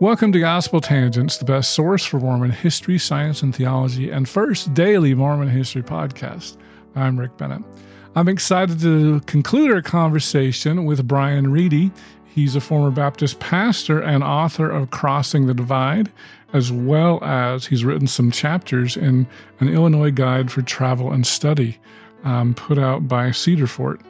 Welcome to Gospel Tangents, the best source for Mormon history, science, and theology, and first daily Mormon history podcast. I'm Rick Bennett. I'm excited to conclude our conversation with Bryan Ready. He's a former Baptist pastor and author of Crossing the Divide, as well as he's written some chapters in an Illinois Guide for Travel and Study, um, put out by Cedar Fort.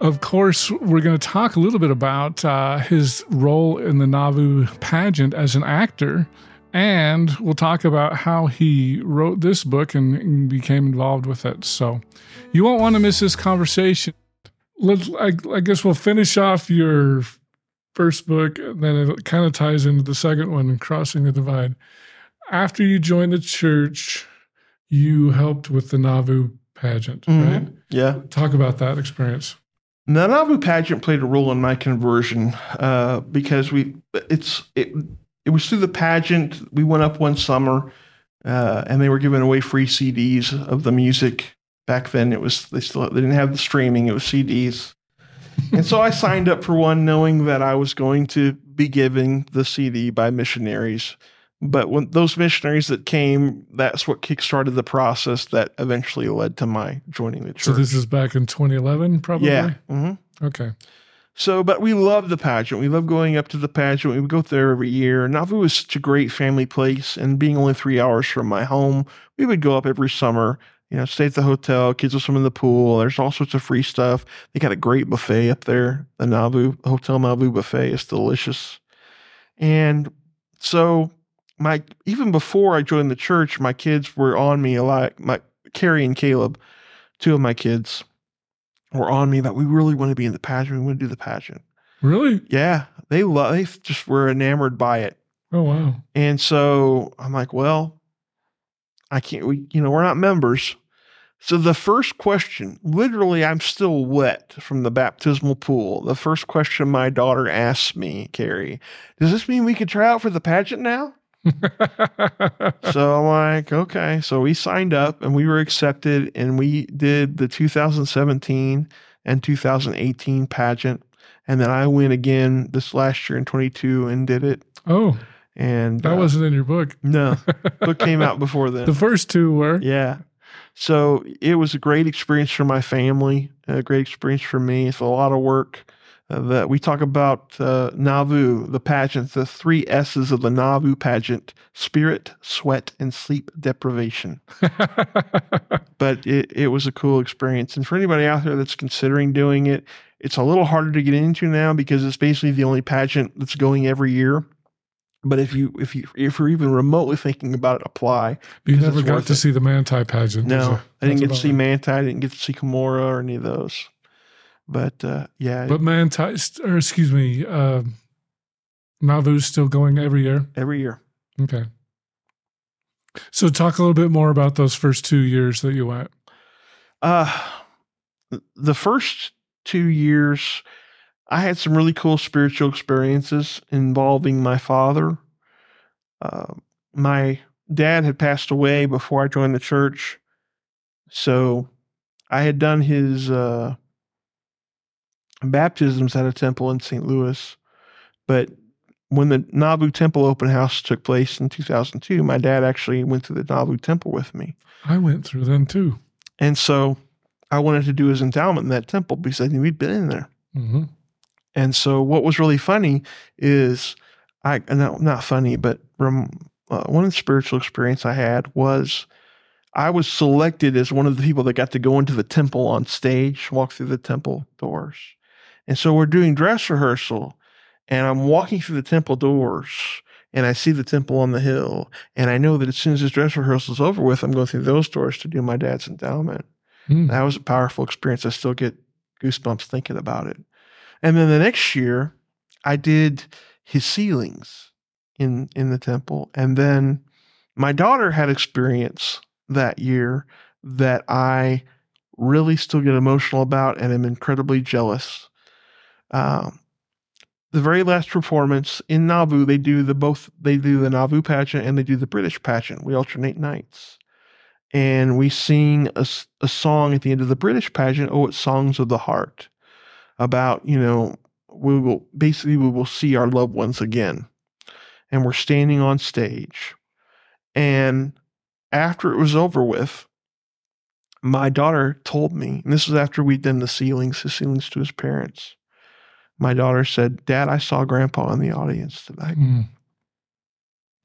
Of course, we're going to talk a little bit about uh, his role in the Nauvoo pageant as an actor, and we'll talk about how he wrote this book and, and became involved with it. So, you won't want to miss this conversation. Let's, I, I guess we'll finish off your first book, and then it kind of ties into the second one, Crossing the Divide. After you joined the church, you helped with the Nauvoo pageant, Mhm. right? Yeah. Talk about that experience. The Nauvoo pageant played a role in my conversion uh, because we it's it it was through the pageant. We went up one summer, uh, and they were giving away free CDs of the music. Back then, it was they still they didn't have the streaming; it was CDs. and so I signed up for one, knowing that I was going to be given the CD by missionaries. But when those missionaries that came, that's what kickstarted the process that eventually led to my joining the church. So this is back in 2011, probably. yeah. hmm Okay. So, but we love the pageant. We love going up to the pageant. We would go there every year. Nauvoo is such a great family place, and being only three hours from my home, we would go up every summer. You know, stay at the hotel. Kids will swim in the pool. There's all sorts of free stuff. They got a great buffet up there. The Nauvoo Hotel Nauvoo buffet is delicious. And so, my even before I joined the church, my kids were on me a lot. My Carrie and Caleb, two of my kids, were on me that we really want to be in the pageant. We want to do the pageant. Really? Yeah, they love. They just were enamored by it. Oh, wow. And so I'm like, well, I can't. We, you know, we're not members. So the first question, literally, I'm still wet from the baptismal pool. The first question my daughter asked me, Carrie, does this mean we could try out for the pageant now? so I'm like, okay. So we signed up and we were accepted, and we did the 2017 and 2018 pageant. And then I went again this last year in 22 and did it. oh, And that uh, wasn't in your book. no book came out before then. The first two were. yeah. So it was a great experience for my family, a great experience for me. It's a lot of work. Uh, that we talk about uh, Nauvoo, the pageant, the three S's of the Nauvoo pageant spirit, sweat, and sleep deprivation. But it, it was a cool experience. And for anybody out there that's considering doing it, it's a little harder to get into now because it's basically the only pageant that's going every year. But if you if you if you're even remotely thinking about it, apply. you never got to it. see the Manti pageant. No. I didn't get to see it. Manti. I didn't get to see Cumorah or any of those. But uh, yeah, But Manti, or excuse me, uh, Nauvoo's still going every year. every year. Okay. So talk a little bit more about those first two years that you went. Uh, the first two years, I had some really cool spiritual experiences involving my father. Uh, my dad had passed away before I joined the church. So I had done his uh, baptisms at a temple in St. Louis. But when the Nauvoo Temple open house took place in 2002, my dad actually went to the Nauvoo Temple with me. I went through them too. And so I wanted to do his endowment in that temple because I knew he'd been in there. hmm And so what was really funny is I not not funny, but from uh, one of the spiritual experience I had was I was selected as one of the people that got to go into the temple on stage, walk through the temple doors. And so we're doing dress rehearsal and I'm walking through the temple doors and I see the temple on the hill. And I know that as soon as this dress rehearsal is over with, I'm going through those doors to do my dad's endowment. Hmm. That was a powerful experience. I still get goosebumps thinking about it. And then the next year, I did his sealings in in the temple, and then my daughter had experience that year that I really still get emotional about, and am incredibly jealous. Um, the very last performance in Nauvoo, they do the both. They do the Nauvoo pageant and they do the British pageant. We alternate nights and we sing a, a song at the end of the British pageant. Oh, it's songs of the heart about you know we will basically we will see our loved ones again and we're standing on stage. And after it was over with, my daughter told me, and this was after we'd done the sealings, the sealings to his parents. My daughter said, Dad, I saw grandpa in the audience tonight. Mm.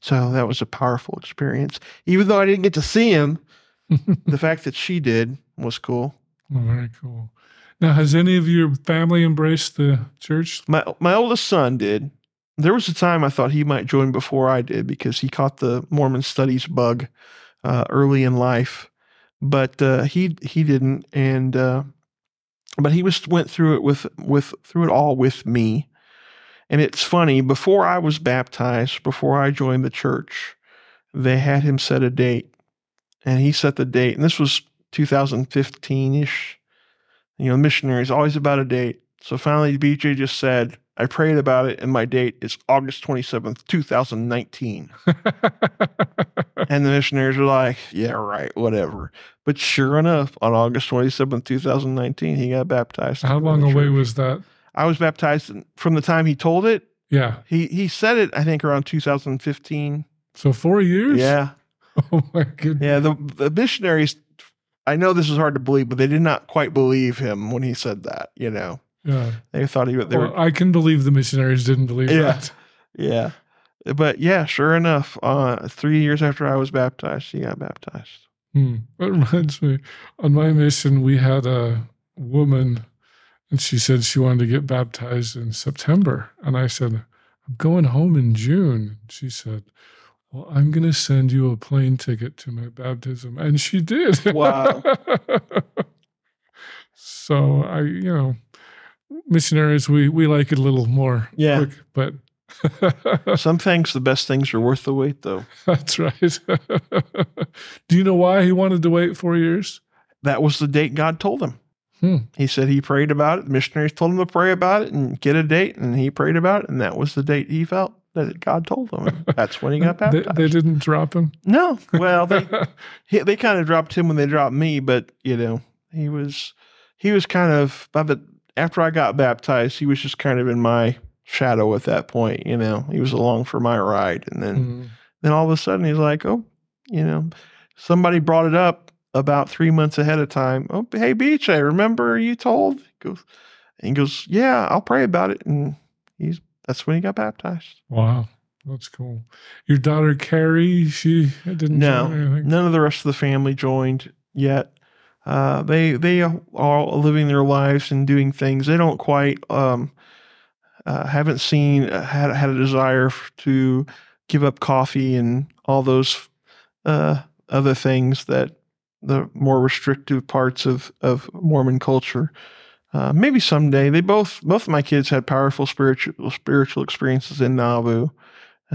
So that was a powerful experience. Even though I didn't get to see him, the fact that she did was cool. Oh, very cool. Now, has any of your family embraced the church? My my oldest son did. There was a time I thought he might join before I did because he caught the Mormon studies bug uh, early in life, but uh, he he didn't, and uh, but he was went through it with with through it all with me. And it's funny, before I was baptized, before I joined the church, they had him set a date. And he set the date, and this was 2015 ish. You know, missionaries always about a date. So finally, BJ just said, I prayed about it, and my date is August 27th, 2019. and the missionaries are like, Yeah, right, whatever. But sure enough, on August 27th, 2019, he got baptized. How long away was that? I was baptized from the time he told it. Yeah. He he said it, I think, around 2015. So four years? Yeah. Oh my goodness. Yeah. The, the missionaries, I know this is hard to believe, but they did not quite believe him when he said that, you know. Yeah. They thought he they Well, were I can believe the missionaries didn't believe Yeah. that. Yeah. But yeah, sure enough, uh, three years after I was baptized, he got baptized. Hmm. That reminds me, on my mission, we had a woman, and she said she wanted to get baptized in September. And I said, I'm going home in June. She said, Well, I'm going to send you a plane ticket to my baptism. And she did. Wow. so I, you know, missionaries, we, we like it a little more Yeah. quick, but Some things, the best things are worth the wait, though. that's right. Do you know why he wanted to wait four years? That was the date God told him. Hmm. He said he prayed about it. The missionaries told him to pray about it and get a date, and he prayed about it, and that was the date he felt that God told him. That's when he got They, baptized. they didn't drop him. no, well, they he, they kind of dropped him when they dropped me, but you know, he was he was kind of by the after I got baptized, he was just kind of in my shadow at that point. You know, he was along for my ride, and then Mm. then all of a sudden he's like, oh, you know, somebody brought it up about three months ahead of time. Oh, hey, Beach, I remember you told. He goes, and he goes, yeah, I'll pray about it, and he's that's when he got baptized. Wow, that's cool. Your daughter Carrie, she didn't No, join or anything. none of the rest of the family joined yet. Uh, they they are living their lives and doing things. They don't quite um, uh, haven't seen uh, had had a desire to give up coffee and all those uh, other things that the more restrictive parts of of Mormon culture. Uh, maybe someday. They both both of my kids had powerful spiritual spiritual experiences in Nauvoo,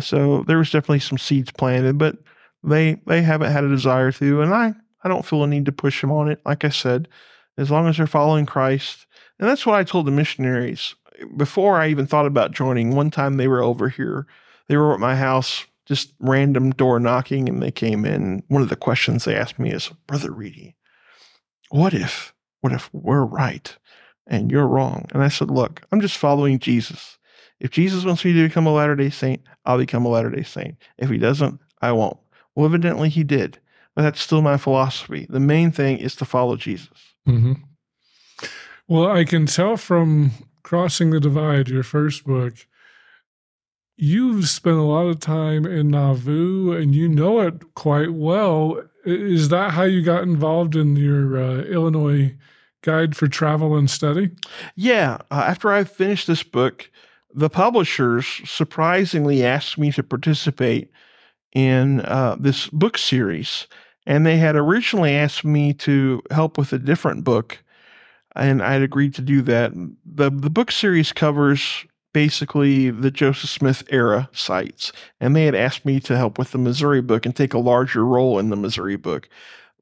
so there was definitely some seeds planted, but they they haven't had a desire to, and I I don't feel a need to push them on it. Like I said, as long as they're following Christ, and that's what I told the missionaries before I even thought about joining. One time they were over here, they were at my house, just random door knocking, and they came in. One of the questions they asked me is, "Brother Ready, what if what if we're right and you're wrong?" And I said, "Look, I'm just following Jesus." If Jesus wants me to become a Latter day Saint, I'll become a Latter day Saint. If he doesn't, I won't. Well, evidently he did, but that's still my philosophy. The main thing is to follow Jesus. hmm Well, I can tell from Crossing the Divide, your first book, you've spent a lot of time in Nauvoo and you know it quite well. Is that how you got involved in your uh, Illinois Guide for Travel and Study? Yeah, uh, after I finished this book, the publishers surprisingly asked me to participate in uh, this book series. And they had originally asked me to help with a different book, and I'd agreed to do that. The, the book series covers basically the Joseph Smith era sites, and they had asked me to help with the Missouri book and take a larger role in the Missouri book.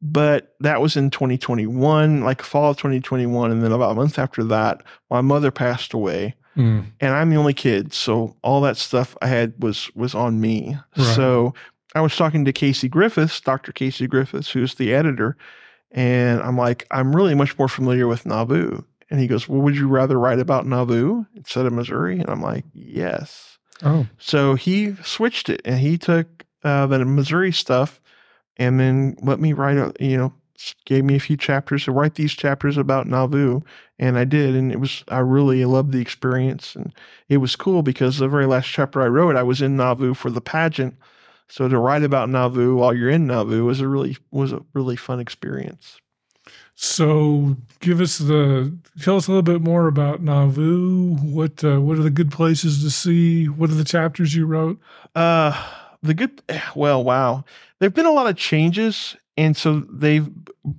But that was in 2021, like fall of 2021. And then about a month after that, my mother passed away Mm. and I'm the only kid, so all that stuff I had was was on me. Right. So I was talking to Casey Griffiths, Dr. Casey Griffiths, who's the editor, and I'm like, I'm really much more familiar with Nauvoo. And he goes, Well, would you rather write about Nauvoo instead of Missouri? And I'm like, Yes. Oh, So he switched it and he took uh, the Missouri stuff and then let me write, a, you know, gave me a few chapters to write these chapters about Nauvoo. And I did. And it was, I really loved the experience. And it was cool because the very last chapter I wrote, I was in Nauvoo for the pageant. So to write about Nauvoo while you're in Nauvoo was a really, was a really fun experience. so give us the tell us a little bit more about Nauvoo. What uh, what are the good places to see? What are the chapters you wrote? Uh, the good, well, wow. There've been a lot of changes, and so they've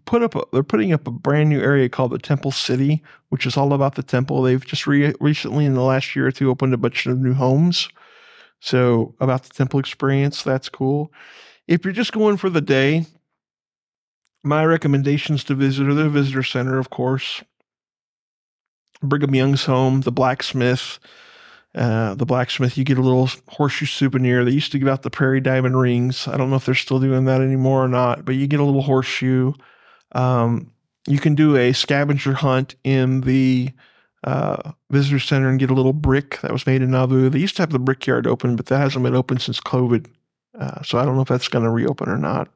put up. A, they're putting up a brand new area called the Temple City, which is all about the temple. They've just re- recently, in the last year or two, opened a bunch of new homes. So about the temple experience, that's cool. If you're just going for the day, my recommendations to visit are the visitor center, of course. Brigham Young's home, the blacksmith, uh, the blacksmith, you get a little horseshoe souvenir. They used to give out the prairie diamond rings. I don't know if they're still doing that anymore or not, but you get a little horseshoe. Um, you can do a scavenger hunt in the uh, visitor center and get a little brick that was made in Nauvoo. They used to have the brickyard open, but that hasn't been open since COVID. Uh, so I don't know if that's going to reopen or not.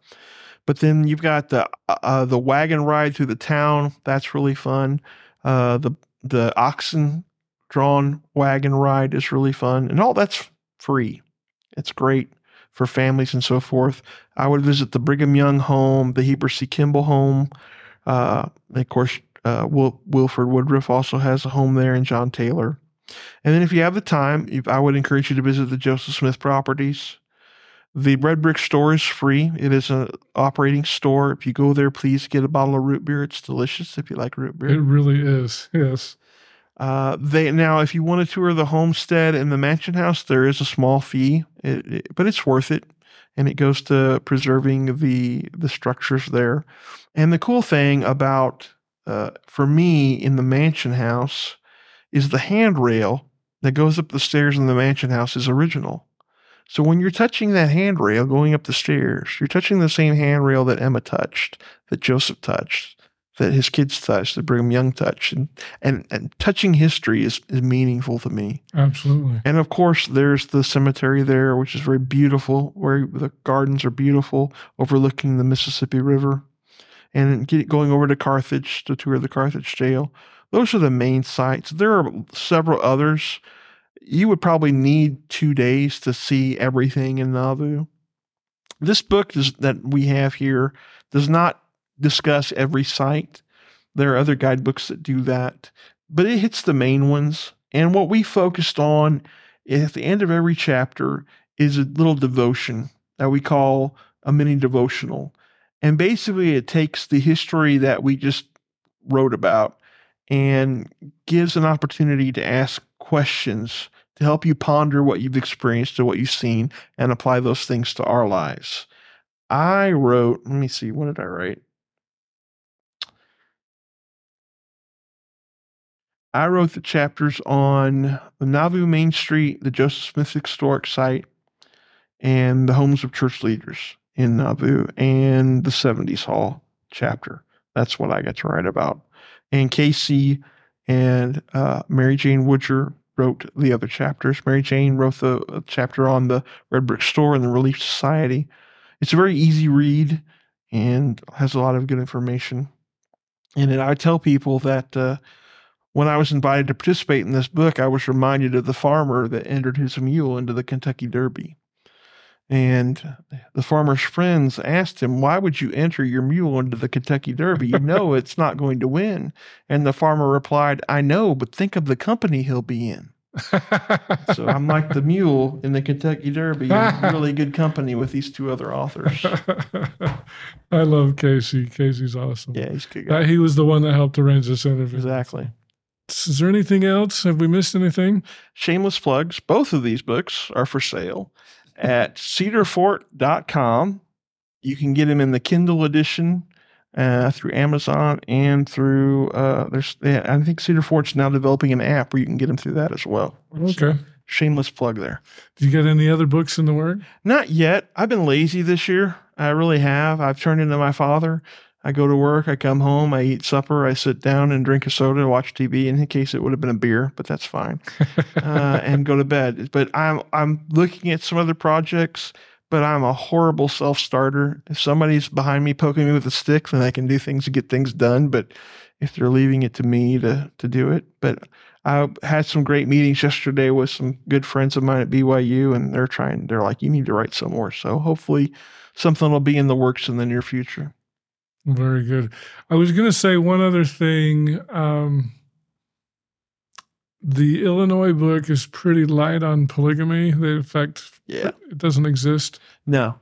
But then you've got the uh, the wagon ride through the town. That's really fun. Uh, the the oxen drawn wagon ride is really fun, and all that's free. It's great for families and so forth. I would visit the Brigham Young home, the Heber C. Kimball home. Uh, of course, uh, Wil- Wilford Woodruff also has a home there, and John Taylor. And then, if you have the time, if- I would encourage you to visit the Joseph Smith properties. The Red Brick store is free. It is an operating store. If you go there, please get a bottle of root beer. It's delicious if you like root beer. It really is. Yes. Uh, they now, if you want to tour the homestead and the mansion house, there is a small fee, it, it- but it's worth it, and it goes to preserving the the structures there. And the cool thing about, uh, for me, in the mansion house, is the handrail that goes up the stairs in the mansion house is original. So when you're touching that handrail going up the stairs, you're touching the same handrail that Emma touched, that Joseph touched, that his kids touched, that Brigham Young touched, and and, and touching history is, is meaningful to me. Absolutely. And of course, there's the cemetery there, which is very beautiful, where the gardens are beautiful, overlooking the Mississippi River, and get, going over to Carthage to tour the Carthage jail. Those are the main sites. There are several others. You would probably need two days to see everything in Nauvoo. This book that we have here does not discuss every site. There are other guidebooks that do that, but it hits the main ones. And what we focused on at the end of every chapter is a little devotion that we call a mini devotional. And basically, it takes the history that we just wrote about and gives an opportunity to ask questions to help you ponder what you've experienced or what you've seen and apply those things to our lives. I wrote, let me see, what did I write? I wrote the chapters on the Nauvoo Main Street, the Joseph Smith Historic Site, and the homes of church leaders in Nauvoo, and the 70s Hall chapter. That's what I got to write about. And Casey and uh, Mary Jane Woodger wrote the other chapters. Mary Jane wrote the uh, chapter on the Red Brick Store and the Relief Society. It's a very easy read and has a lot of good information. And I tell people that uh, when I was invited to participate in this book, I was reminded of the farmer that entered his mule into the Kentucky Derby. And the farmer's friends asked him, Why would you enter your mule into the Kentucky Derby? You know it's not going to win. And the farmer replied, I know, but think of the company he'll be in. So I'm like the mule in the Kentucky Derby, in really good company with these two other authors. I love Casey. Casey's awesome. Yeah, he's good guy. Uh, he was the one that helped arrange this interview. Exactly. Is there anything else? Have we missed anything? Shameless plugs. Both of these books are for sale at cedarfort.com. You can get them in the Kindle edition uh, through Amazon and through uh, there's yeah, I think Cedar Fort's now developing an app where you can get them through that as well. Okay. Shameless plug there. Do you get any other books in the work? Not yet. I've been lazy this year. I really have. I've turned into my father. I go to work, I come home, I eat supper, I sit down and drink a soda, watch TV. In case it would have been a beer, but that's fine, uh, and go to bed. But I'm I'm looking at some other projects, but I'm a horrible self starter. If somebody's behind me poking me with a stick, then I can do things to get things done. But if they're leaving it to me to to do it, but I had some great meetings yesterday with some good friends of mine at BYU, and they're trying. They're like, you need to write some more. So hopefully, something will be in the works in the near future. Very good. I was going to say one other thing. Um, the Illinois book is pretty light on polygamy. The effect, Yeah. it doesn't exist. No,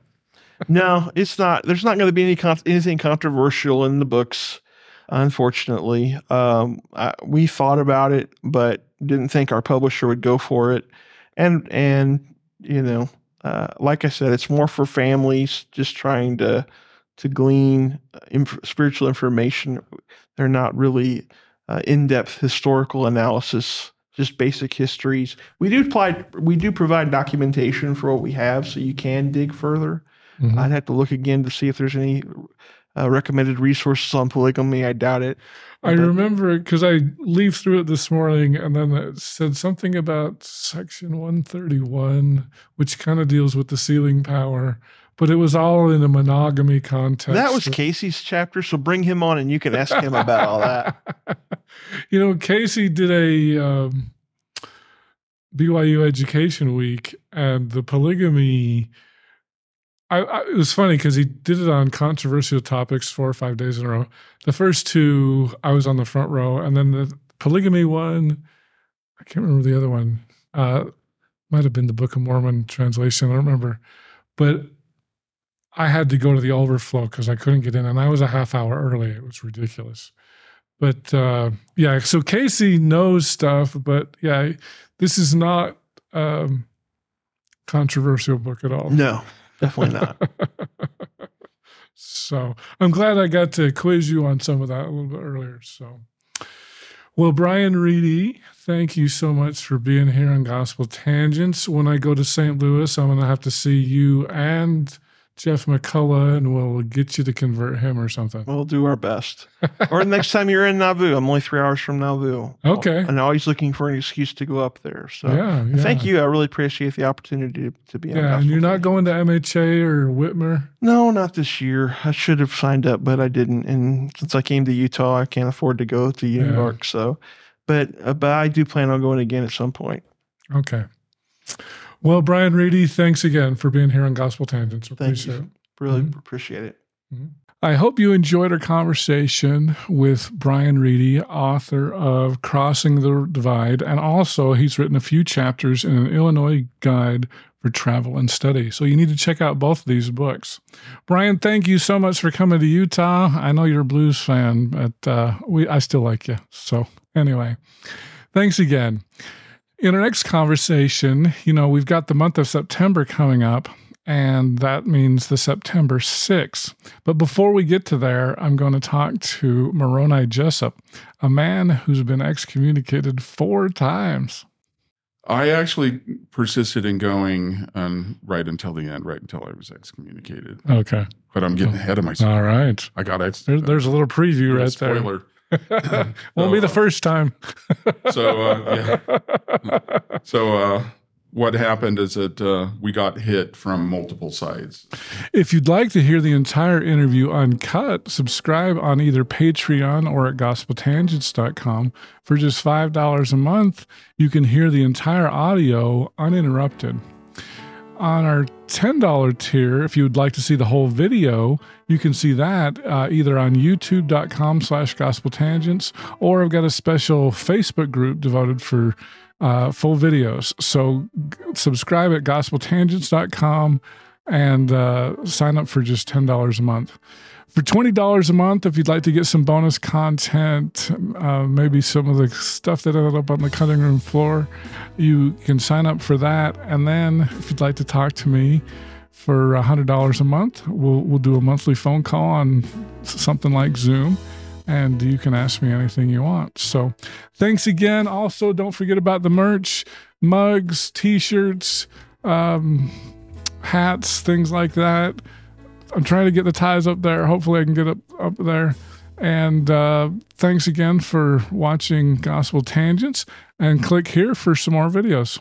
no, it's not. There's not going to be any con- anything controversial in the books. Unfortunately, um, I, we thought about it, but didn't think our publisher would go for it. And and you know, uh, like I said, it's more for families just trying to to glean uh, inf- spiritual information. They're not really uh, in-depth historical analysis, just basic histories. We do apply, we do provide documentation for what we have, so you can dig further. Mhm. I'd have to look again to see if there's any uh, recommended resources on polygamy. I doubt it. I but- remember because I leafed through it this morning and then it said something about section 131, which kind of deals with the sealing power, but it was all in a monogamy context. That was Casey's chapter, so bring him on and you can ask him about all that. you know, Casey did a um, BYU Education Week, and the polygamy. I, I, it was funny because he did it on controversial topics four or five days in a row. The first two, I was on the front row, and then the polygamy one, I can't remember the other one. Uh, might have been the Book of Mormon translation. I don't remember, but I had to go to the overflow because I couldn't get in, and I was a half hour early. It was ridiculous. But uh, yeah, so Casey knows stuff, but yeah, this is not um, controversial book at all. No, definitely not. so I'm glad I got to quiz you on some of that a little bit earlier. So, well, Bryan Ready, thank you so much for being here on Gospel Tangents. When I go to St. Louis, I'm going to have to see you and Jeff McCullough, and we'll get you to convert him or something. We'll do our best. Or next time you're in Nauvoo, I'm only three hours from Nauvoo. Okay. And always looking for an excuse to go up there. So yeah, yeah. thank you. I really appreciate the opportunity to, to be on. Yeah, and you're not going to MHA or Whitmer. No, not this year. I should have signed up, but I didn't. And since I came to Utah, I can't afford to go to Yeah. New York. So, but uh, but I do plan on going again at some point. Okay. Well, Bryan Ready, thanks again for being here on Gospel Tangents. Thank Appreciate you. it. Really Mhm. appreciate it. I hope you enjoyed our conversation with Bryan Ready, author of Crossing the Divide, and also he's written a few chapters in an Illinois guide for travel and study. So you need to check out both of these books. Bryan, thank you so much for coming to Utah. I know you're a blues fan, but uh, we I still like you. So anyway, thanks again. In our next conversation, you know, we've got the month of September coming up, and that means the September 6th. But before we get to there, I'm going to talk to Moroni Jessup, a man who's been excommunicated four times. I actually persisted in going um, right until the end, right until I was excommunicated. Okay. But I'm getting ahead of myself. All right. I got ex- There, there's a little preview right there. spoiler. Won't be the uh, first time. so, uh, So uh, what happened is that uh, we got hit from multiple sides. If you'd like to hear the entire interview uncut, subscribe on either Patreon or at gospeltangents.com. For just $5 a month, you can hear the entire audio uninterrupted. On our $10 tier, if you would like to see the whole video, you can see that uh, either on youtube.com slash gospeltangents or I've got a special Facebook group devoted for uh, full videos. So g- subscribe at gospeltangents.com and uh, sign up for just $10 a month. For $20 a month, if you'd like to get some bonus content, uh, maybe some of the stuff that ended up on the cutting room floor, you can sign up for that. And then if you'd like to talk to me for $100 a month, we'll, we'll do a monthly phone call on something like Zoom and you can ask me anything you want. So thanks again. Also, don't forget about the merch, mugs, t-shirts, um, hats, things like that. I'm trying to get the ties up there. Hopefully, I can get up up there. And uh, thanks again for watching Gospel Tangents. And click here for some more videos.